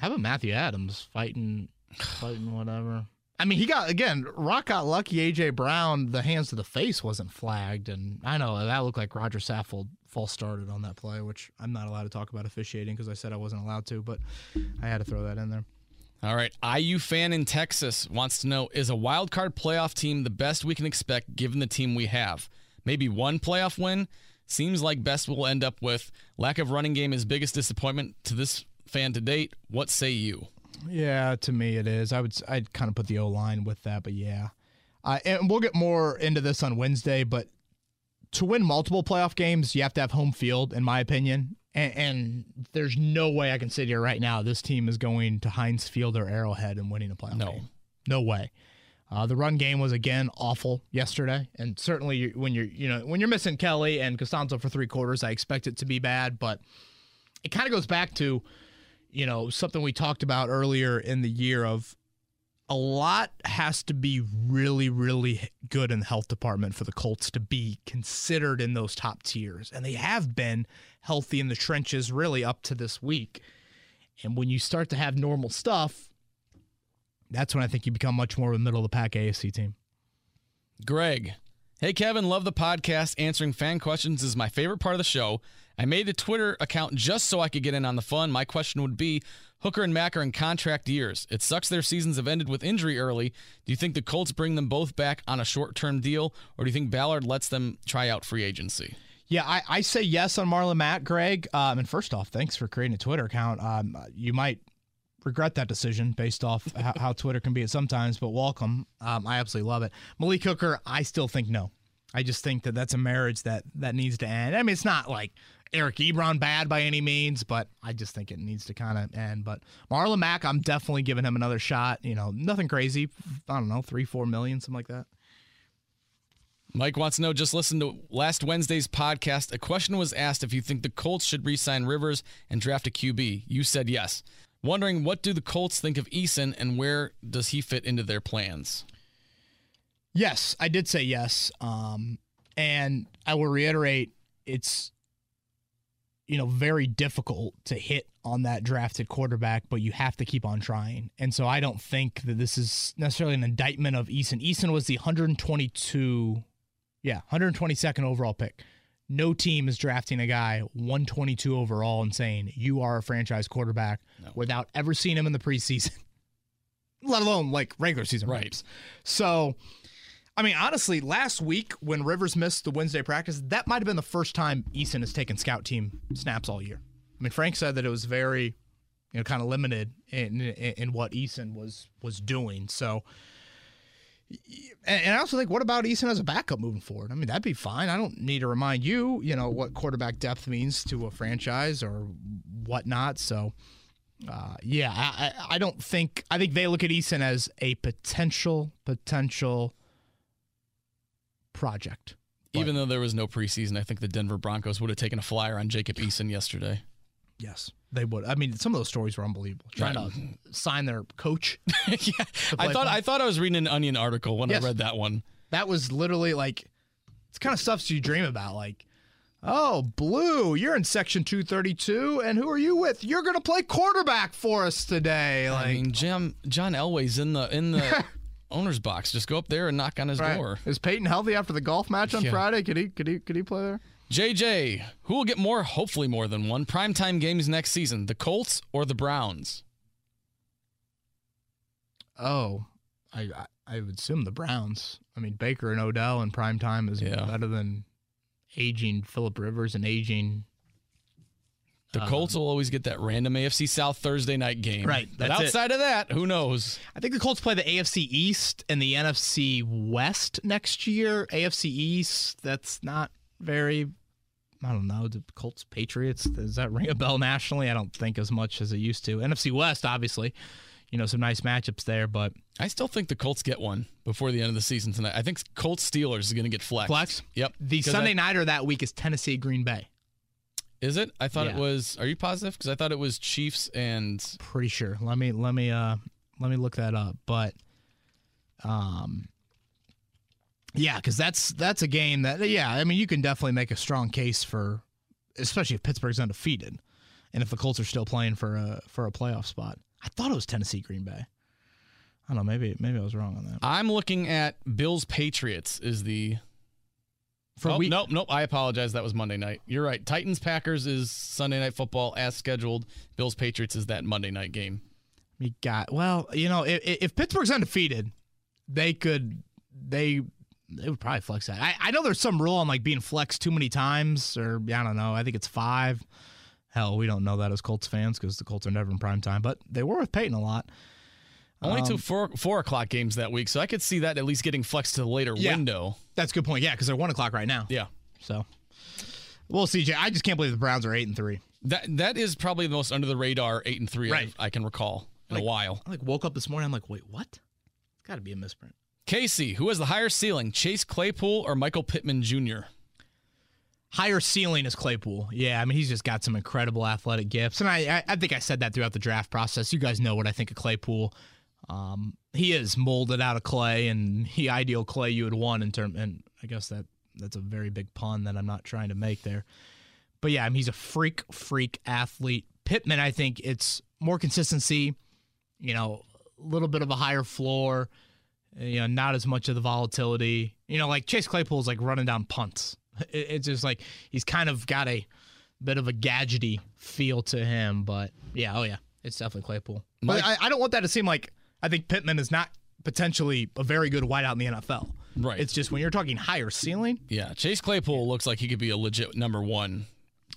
how about Matthew Adams fighting fighting whatever? I mean, he got again. Rock got lucky. AJ Brown, the hands to the face wasn't flagged, and I know that looked like Rodger Saffold false started on that play, which I'm not allowed to talk about officiating because I said I wasn't allowed to, but I had to throw that in there. All right. IU fan in Texas wants to know Is a wild card playoff team the best we can expect given the team we have? Maybe one playoff win? Seems like best we'll end up with. Lack of running game is biggest disappointment to this fan to date. What say you? Yeah, to me it is. I would I'd kind of put the O line with that, but yeah, uh, and we'll get more into this on Wednesday. But to win multiple playoff games, you have to have home field, in my opinion. And, and there's no way I can sit here right now. This team is going to Heinz Field or Arrowhead and winning a playoff No. game. No way. Uh, the run game was again awful yesterday, and certainly when you're you know when you're missing Kelly and Castonzo for three quarters, I expect it to be bad. But it kind of goes back to you know something we talked about earlier in the year of a lot has to be really, really good in the health department for the Colts to be considered in those top tiers. And they have been healthy in the trenches really up to this week. And when you start to have normal stuff, that's when I think you become much more of a middle of the pack AFC team. Greg. Hey, Kevin, love the podcast. Answering fan questions is my favorite part of the show. I made the Twitter account just so I could get in on the fun. My question would be Hooker and Mack are in contract years. It sucks their seasons have ended with injury early. Do you think the Colts bring them both back on a short term deal, or do you think Ballard lets them try out free agency? Yeah, I, I say yes on Marlon Mack, Greg. Um, and first off, thanks for creating a Twitter account. Um, you might regret that decision based off how, how, Twitter can be at sometimes, but welcome. Um, I absolutely love it. Malik Hooker, I still think no. I just think that that's a marriage that that needs to end. I mean, it's not like Eric Ebron bad by any means, but I just think it needs to kind of end. But Marlon Mack, I'm definitely giving him another shot. You know, nothing crazy. I don't know, three, four million, something like that. Mike wants to know just listen to last Wednesday's podcast. A question was asked if you think the Colts should re sign Rivers and draft a QB. You said yes. Wondering what do the Colts think of Eason and where does he fit into their plans? Yes, I did say yes. Um, and I will reiterate it's you know very difficult to hit on that drafted quarterback, but you have to keep on trying. And so I don't think that this is necessarily an indictment of Eason. Eason was the 122 yeah, 122nd overall pick. No team is drafting a guy 122 overall and saying you are a franchise quarterback no. without ever seeing him in the preseason, let alone like regular season right. reps. So, I mean, honestly, last week when Rivers missed the Wednesday practice, that might have been the first time Eason has taken scout team snaps all year. I mean, Frank said that it was very, you know, kind of limited in, in, in what Eason was was doing. So, and I also think, what about Eason as a backup moving forward? I mean, that'd be fine. I don't need to remind you, you know, what quarterback depth means to a franchise or whatnot. So, uh, yeah, I, I don't think I think they look at Eason as a potential potential project. Even though there was no preseason, I think the Denver Broncos would have taken a flyer on Jacob Eason yesterday. Yes, they would. I mean, some of those stories were unbelievable. Trying right. to sign their coach. yeah, I thought I thought I was reading an Onion article when yes. I read that one. That was literally like it's kind of stuff you dream about. Like, oh, Blue, you're in section 232, and who are you with? You're going to play quarterback for us today. Like, I mean, Jim John Elway's in the in the owner's box. Just go up there and knock on his right. door. Is Peyton healthy after the golf match on yeah. Friday? Could he could he could he play there? JJ, who will get more, hopefully more than one, primetime games next season? The Colts or the Browns? Oh, I I would assume the Browns. I mean, Baker and Odell in primetime is yeah. better than aging Philip Rivers and aging. The um, Colts will always get that random AFC South Thursday night game. Right. But outside it. of that, who knows? I think the Colts play the AFC East and the NFC West next year. AFC East, that's not very I don't know, the Colts, Patriots, does that ring a bell nationally? I don't think as much as it used to. NFC West, obviously, you know, some nice matchups there, but I still think the Colts get one before the end of the season tonight. I think Colts Steelers is going to get flexed. Flex? Yep. The Sunday I, nighter that week is Tennessee Green Bay. Is it? I thought yeah. it was. Are you positive? Because I thought it was Chiefs and. Pretty sure. Let me let me uh let me look that up. But um, yeah, because that's that's a game that yeah, I mean you can definitely make a strong case for, especially if Pittsburgh's undefeated, and if the Colts are still playing for a for a playoff spot. I thought it was Tennessee Green Bay. I don't know. Maybe maybe I was wrong on that. I'm looking at Bills Patriots is the. For oh, week- nope, nope. I apologize. That was Monday night. You're right. Titans Packers is Sunday night football as scheduled. Bills Patriots is that Monday night game. We got well. You know, if, if Pittsburgh's undefeated, they could they they would probably flex that. I, I know there's some rule on like being flexed too many times, or I don't know. I think it's five. Hell, we don't know that as Colts fans because the Colts are never in prime time, but they were with Peyton a lot. Only um, two four four o'clock games that week, so I could see that at least getting flexed to the later yeah, window. That's a good point. Yeah, because they're one o'clock right now. Yeah. So, well, CJ, I just can't believe the Browns are eight and three. That that is probably the most under the radar eight and three right. I, I can recall in like, a while. I like woke up this morning. I'm like, wait, what? It's got to be a misprint. Casey, who has the higher ceiling, Chase Claypool or Michael Pittman Jr.? Higher ceiling is Claypool. Yeah, I mean he's just got some incredible athletic gifts, and I I, think I said that throughout the draft process. You guys know what I think of Claypool. Um, he is molded out of clay, and the ideal clay you would want in term. And I guess that that's a very big pun that I'm not trying to make there. But yeah, I mean, he's a freak, freak athlete. Pittman, I think it's more consistency. You know, a little bit of a higher floor. You know, not as much of the volatility. You know, like Chase Claypool's like running down punts. It, it's just like he's kind of got a bit of a gadgety feel to him. But yeah, oh yeah, it's definitely Claypool. But I, I don't want that to seem like I think Pittman is not potentially a very good wideout in the NFL. Right. It's just when you're talking higher ceiling. Yeah, Chase Claypool looks like he could be a legit number one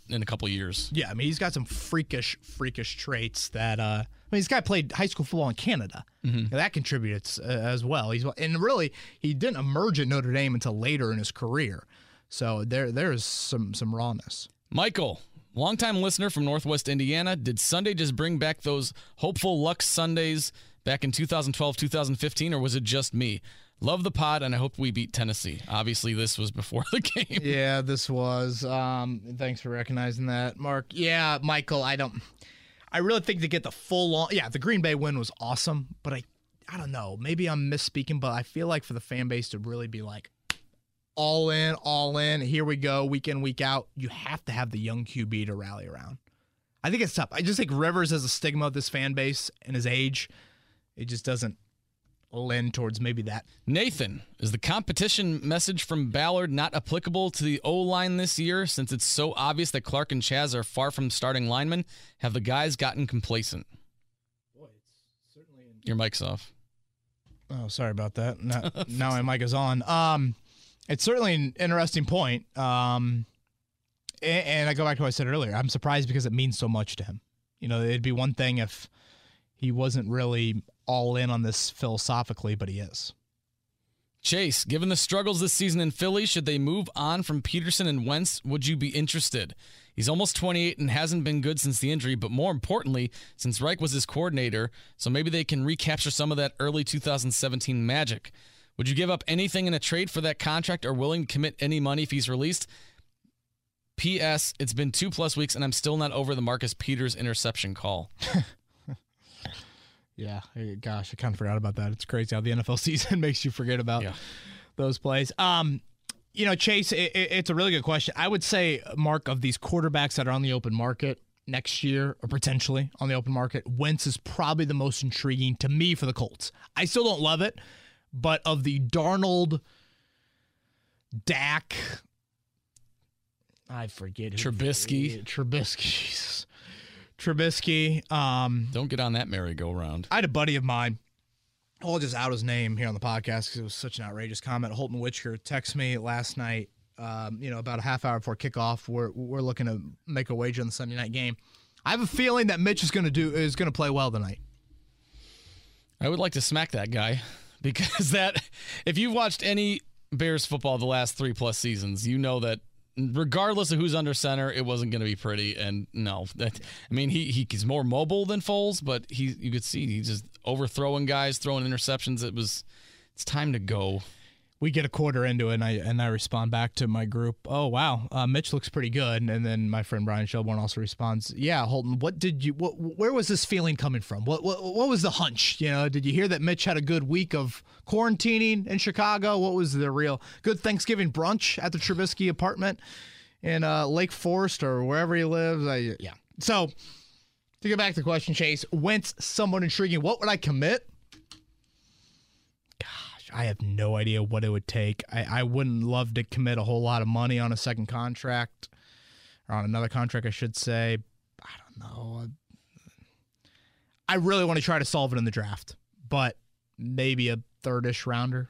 in a couple years. Yeah, I mean he's got some freakish, freakish traits that. uh I mean, this guy played high school football in Canada. Mm-hmm. That contributes uh, as well. He's and really he didn't emerge at Notre Dame until later in his career. So there there is some some rawness. Michael, longtime listener from Northwest Indiana, did Sunday just bring back those hopeful luck Sundays back in 2012, 2015, or was it just me? Love the pod, and I hope we beat Tennessee. Obviously, this was before the game. Yeah, this was. Um, thanks for recognizing that, Mark. Yeah, Michael, I don't. I really think to get the full on. Yeah, the Green Bay win was awesome, but I, I don't know. Maybe I'm misspeaking, but I feel like for the fan base to really be like, all in, all in. Here we go, week in, week out. You have to have the young QB to rally around. I think it's tough. I just think Rivers has a stigma of this fan base and his age. It just doesn't lend towards maybe that. Nathan, is the competition message from Ballard not applicable to the O line this year since it's so obvious that Clark and Chaz are far from starting linemen? Have the guys gotten complacent? Boy, it's certainly Your mic's off. Oh, sorry about that. Now, now my mic is on. Um, it's certainly an interesting point. Um, and, and I go back to what I said earlier. I'm surprised because it means so much to him. You know, it'd be one thing if he wasn't really all in on this philosophically, but he is. Chase, given the struggles this season in Philly, should they move on from Pederson and Wentz? Would you be interested? He's almost 28 and hasn't been good since the injury, but more importantly, since Reich was his coordinator, so maybe they can recapture some of that early 2017 magic. Would you give up anything in a trade for that contract or willing to commit any money if he's released? P.S. It's been two plus weeks and I'm still not over the Marcus Peters interception call. yeah, gosh, I kind of forgot about that. It's crazy how the NFL season makes you forget about yeah. those plays. Um, you know, Chase, it, it's a really good question. I would say, Mark, of these quarterbacks that are on the open market next year or potentially on the open market, Wentz is probably the most intriguing to me for the Colts. I still don't love it but of the Darnold, Dak, I forget who, Trubisky, Trubisky, Jesus. Trubisky. Um, Don't get on that merry-go-round. I had a buddy of mine. I'll just out his name here on the podcast because it was such an outrageous comment. Holton Witcher texted me last night. Um, you know, about a half hour before kickoff, we're we're looking to make a wager on the Sunday night game. I have a feeling that Mitch is going to do is going to play well tonight. I would like to smack that guy because that if you've watched any Bears football the last three plus seasons, you know that regardless of who's under center, it wasn't going to be pretty. And no, that I mean he he's more mobile than Foles, but he you could see he's just overthrowing guys, throwing interceptions. It was it's time to go we get a quarter into it, and I and I respond back to my group. Oh wow, uh, Mitch looks pretty good. And then my friend Brian Shelbourne also responds, Yeah, Holton, what did you? What, where was this feeling coming from? What, what what was the hunch? You know, did you hear that Mitch had a good week of quarantining in Chicago? What was the real good Thanksgiving brunch at the Trubisky apartment in uh, Lake Forest or wherever he lives? I, yeah. So to get back to the question, Chase, Wentz somewhat intriguing. What would I commit? I have no idea what it would take. I, I wouldn't love to commit a whole lot of money on a second contract or on another contract, I should say. I don't know. I really want to try to solve it in the draft, but maybe a thirdish rounder.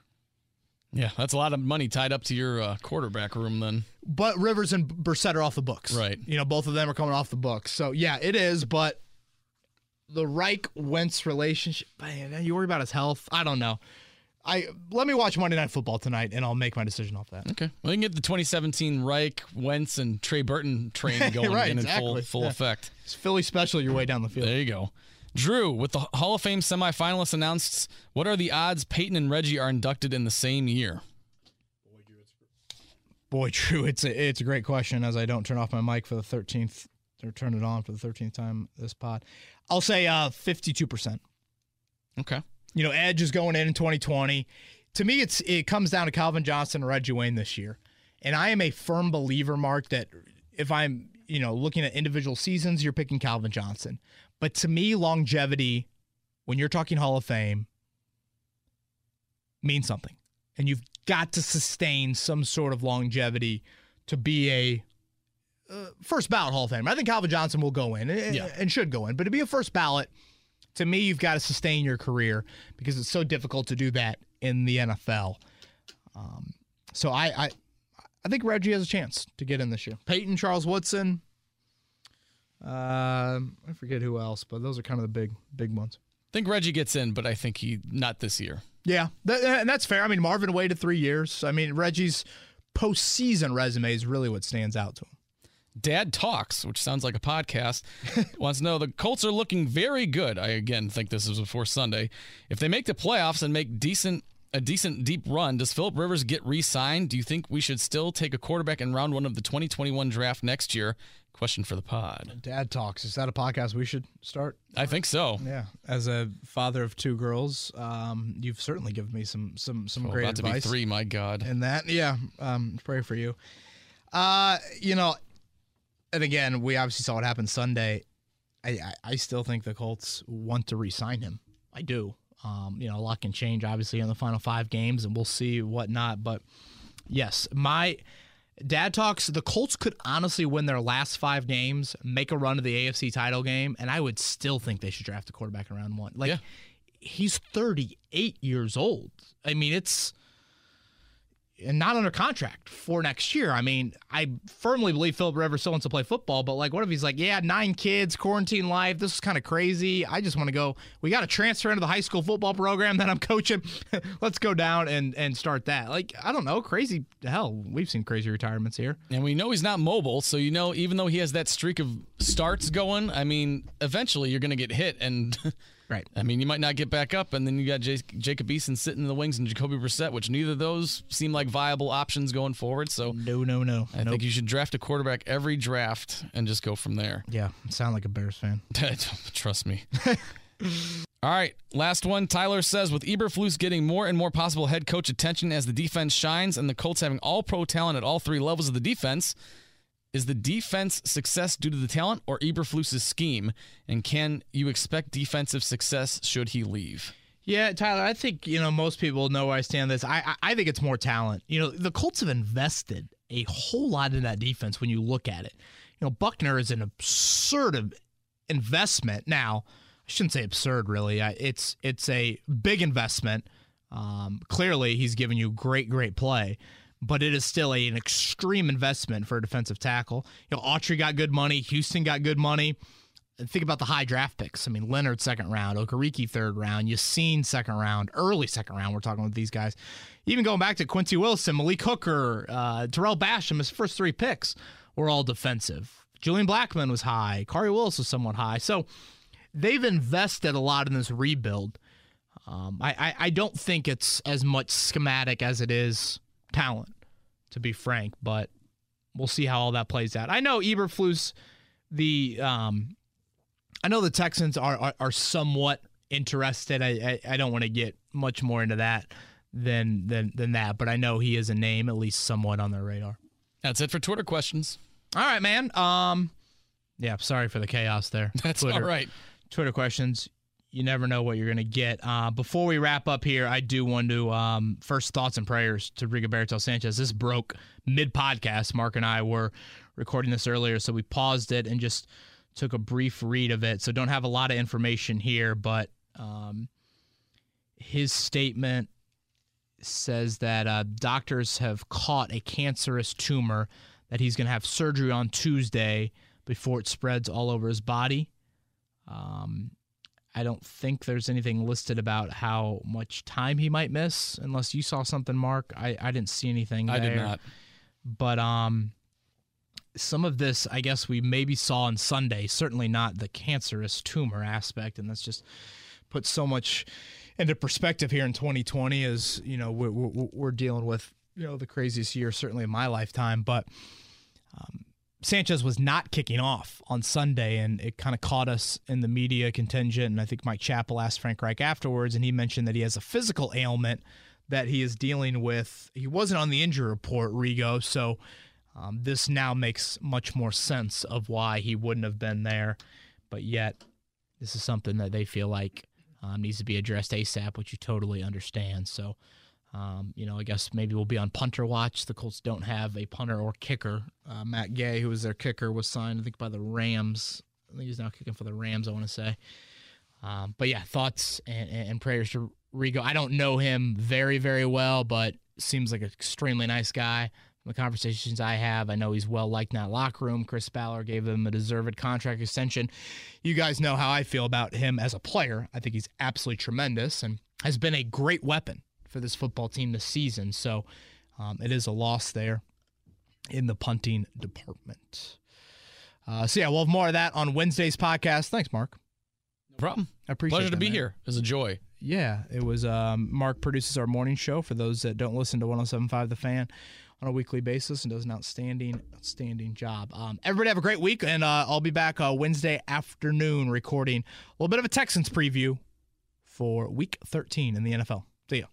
Yeah, that's a lot of money tied up to your uh, quarterback room then. But Rivers and Brissett are off the books. Right. You know, both of them are coming off the books. So, yeah, it is, but the Reich Wentz relationship, man, you worry about his health. I don't know. I let me watch Monday Night Football tonight, and I'll make my decision off that. Okay, well, you can get the 2017 Reich, Wentz, and Trey Burton train going right, again exactly. in full full yeah. effect. It's Philly special your way down the field. There you go. Drew, with the Hall of Fame semifinalists announced, what are the odds Peyton and Reggie are inducted in the same year? Boy, Drew, it's a it's a great question. As I don't turn off my mic for the 13th or turn it on for the 13th time this pod, I'll say uh, 52 percent. Okay. You know, Edge is going in in 2020. To me, it's it comes down to Calvin Johnson and Reggie Wayne this year, and I am a firm believer, Mark, that if I'm you know looking at individual seasons, you're picking Calvin Johnson. But to me, longevity, when you're talking Hall of Fame, means something, and you've got to sustain some sort of longevity to be a uh, first ballot Hall of Fame. I think Calvin Johnson will go in and, Yeah. and should go in, but to be a first ballot, to me, you've got to sustain your career because it's so difficult to do that in the NFL. Um, so I, I, I think Reggie has a chance to get in this year. Peyton, Charles Woodson. Uh, I forget who else, but those are kind of the big, big ones. I think Reggie gets in, but I think he not this year. Yeah, that, and that's fair. I mean, Marvin waited three years. I mean, Reggie's postseason resume is really what stands out to him. Dad Talks, which sounds like a podcast, wants to know the Colts are looking very good. I again think this is before Sunday. If they make the playoffs and make decent a decent deep run, does Philip Rivers get re-signed? Do you think we should still take a quarterback in round one of the 2021 draft next year? Question for the pod. Dad talks. Is that a podcast we should start? I think so. Yeah, as a father of two girls, um, you've certainly given me some some some Oh, great about to be advice. three, my God. And that, yeah, um, pray for you. Uh, you know, and again, we obviously saw what happened Sunday. I, I, I still think the Colts want to re-sign him. I do. Um, you know, a lot can change obviously in the final five games, and we'll see whatnot. But yes, my dad talks. The Colts could honestly win their last five games, make a run to the AFC title game, and I would still think they should draft a quarterback in round one. Like Yeah. he's 38 years old. I mean, it's and not under contract for next year. I mean, I firmly believe Philip Rivers still wants to play football, but like, what if he's like, yeah, nine kids, quarantine life, this is kind of crazy. I just want to go. We got to transfer into the high school football program that I'm coaching. Let's go down and and start that. Like, I don't know, crazy. Hell, we've seen crazy retirements here. And we know he's not mobile, so you know, even though he has that streak of starts going, I mean, eventually you're going to get hit, and Right. I mean, you might not get back up, and then you got J- Jacob Eason sitting in the wings and Jacoby Brissett, which neither of those seem like viable options going forward. So No, no, no. I think you should draft a quarterback every draft and just go from there. Yeah, sound like a Bears fan. Trust me. All right, last one. Tyler says with Eberflus getting more and more possible head coach attention as the defense shines, and the Colts having all pro talent at all three levels of the defense, is the defense success due to the talent or Eberflus's scheme? And can you expect defensive success should he leave? Yeah, Tyler, I think you know most people know where I stand. on This, I, I I think it's more talent. You know, the Colts have invested a whole lot in that defense. When you look at it, you know, Buckner is an absurd investment. Now, I shouldn't say absurd, really. It's it's a big investment. Um, clearly, he's given you great, great play, but it is still a, an extreme investment for a defensive tackle. You know, Autry got good money. Houston got good money think about the high draft picks. I mean, Leonard second round, Okereke third round, Ya-Sin second round, early second round. We're talking with these guys. Even going back to Quincy Wilson, Malik Hooker, uh, Tarell Basham, his first three picks were all defensive. Julian Blackmon was high. Khari Willis was somewhat high. So they've invested a lot in this rebuild. Um, I, I, I don't think it's as much schematic as it is talent, to be frank, but we'll see how all that plays out. I know Eberflus, the um, I know the Texans are are, are somewhat interested. I I, I don't want to get much more into that than than than that, but I know he is a name at least somewhat on their radar. That's it for Twitter questions. All right, man. Um, yeah, sorry for the chaos there. That's Twitter, all right. Twitter questions. You never know what you're going to get. Uh, before we wrap up here, I do want to um, first thoughts and prayers to Rigoberto Sanchez. This broke mid podcast. Mark and I were recording this earlier, so we paused it and just took a brief read of it. So don't have a lot of information here, but um, his statement says that uh, doctors have caught a cancerous tumor that he's going to have surgery on Tuesday before it spreads all over his body. Um, I don't think there's anything listed about how much time he might miss, unless you saw something, Mark. I, I didn't see anything. I did not. But um, some of this, I guess, we maybe saw on Sunday. Certainly not the cancerous tumor aspect, and that's just put so much into perspective here in 2020. As you know, we're, we're, we're dealing with you know the craziest year certainly in my lifetime, but um, Sanchez was not kicking off on Sunday, and it kind of caught us in the media contingent. And I think Mike Chappell asked Frank Reich afterwards, and he mentioned that he has a physical ailment that he is dealing with. He wasn't on the injury report, Rigo, so um, this now makes much more sense of why he wouldn't have been there. But yet, this is something that they feel like um, needs to be addressed ASAP, which you totally understand. So, um, you know, I guess maybe we'll be on punter watch. The Colts don't have a punter or kicker. Uh, Matt Gay, who was their kicker, was signed, I think, by the Rams. I think he's now kicking for the Rams, I want to say. Um, but yeah, thoughts and, and prayers to Rigo. I don't know him very, very well, but seems like an extremely nice guy. From the conversations I have, I know he's well liked in that locker room. Chris Ballard gave him a deserved contract extension. You guys know how I feel about him as a player. I think he's absolutely tremendous and has been a great weapon for this football team this season. So um, it is a loss there in the punting department. Uh, so yeah, we'll have more of that on Wednesday's podcast. Thanks, Mark. No problem. I appreciate Pleasure that, to be man. here. It was a joy. Yeah, it was. Um, Mark produces our morning show for those that don't listen to 107.5 The Fan on a weekly basis and does an outstanding, outstanding job. Um, everybody have a great week, and uh, I'll be back uh, Wednesday afternoon recording a little bit of a Texans preview for Week 13 in the NFL. See ya.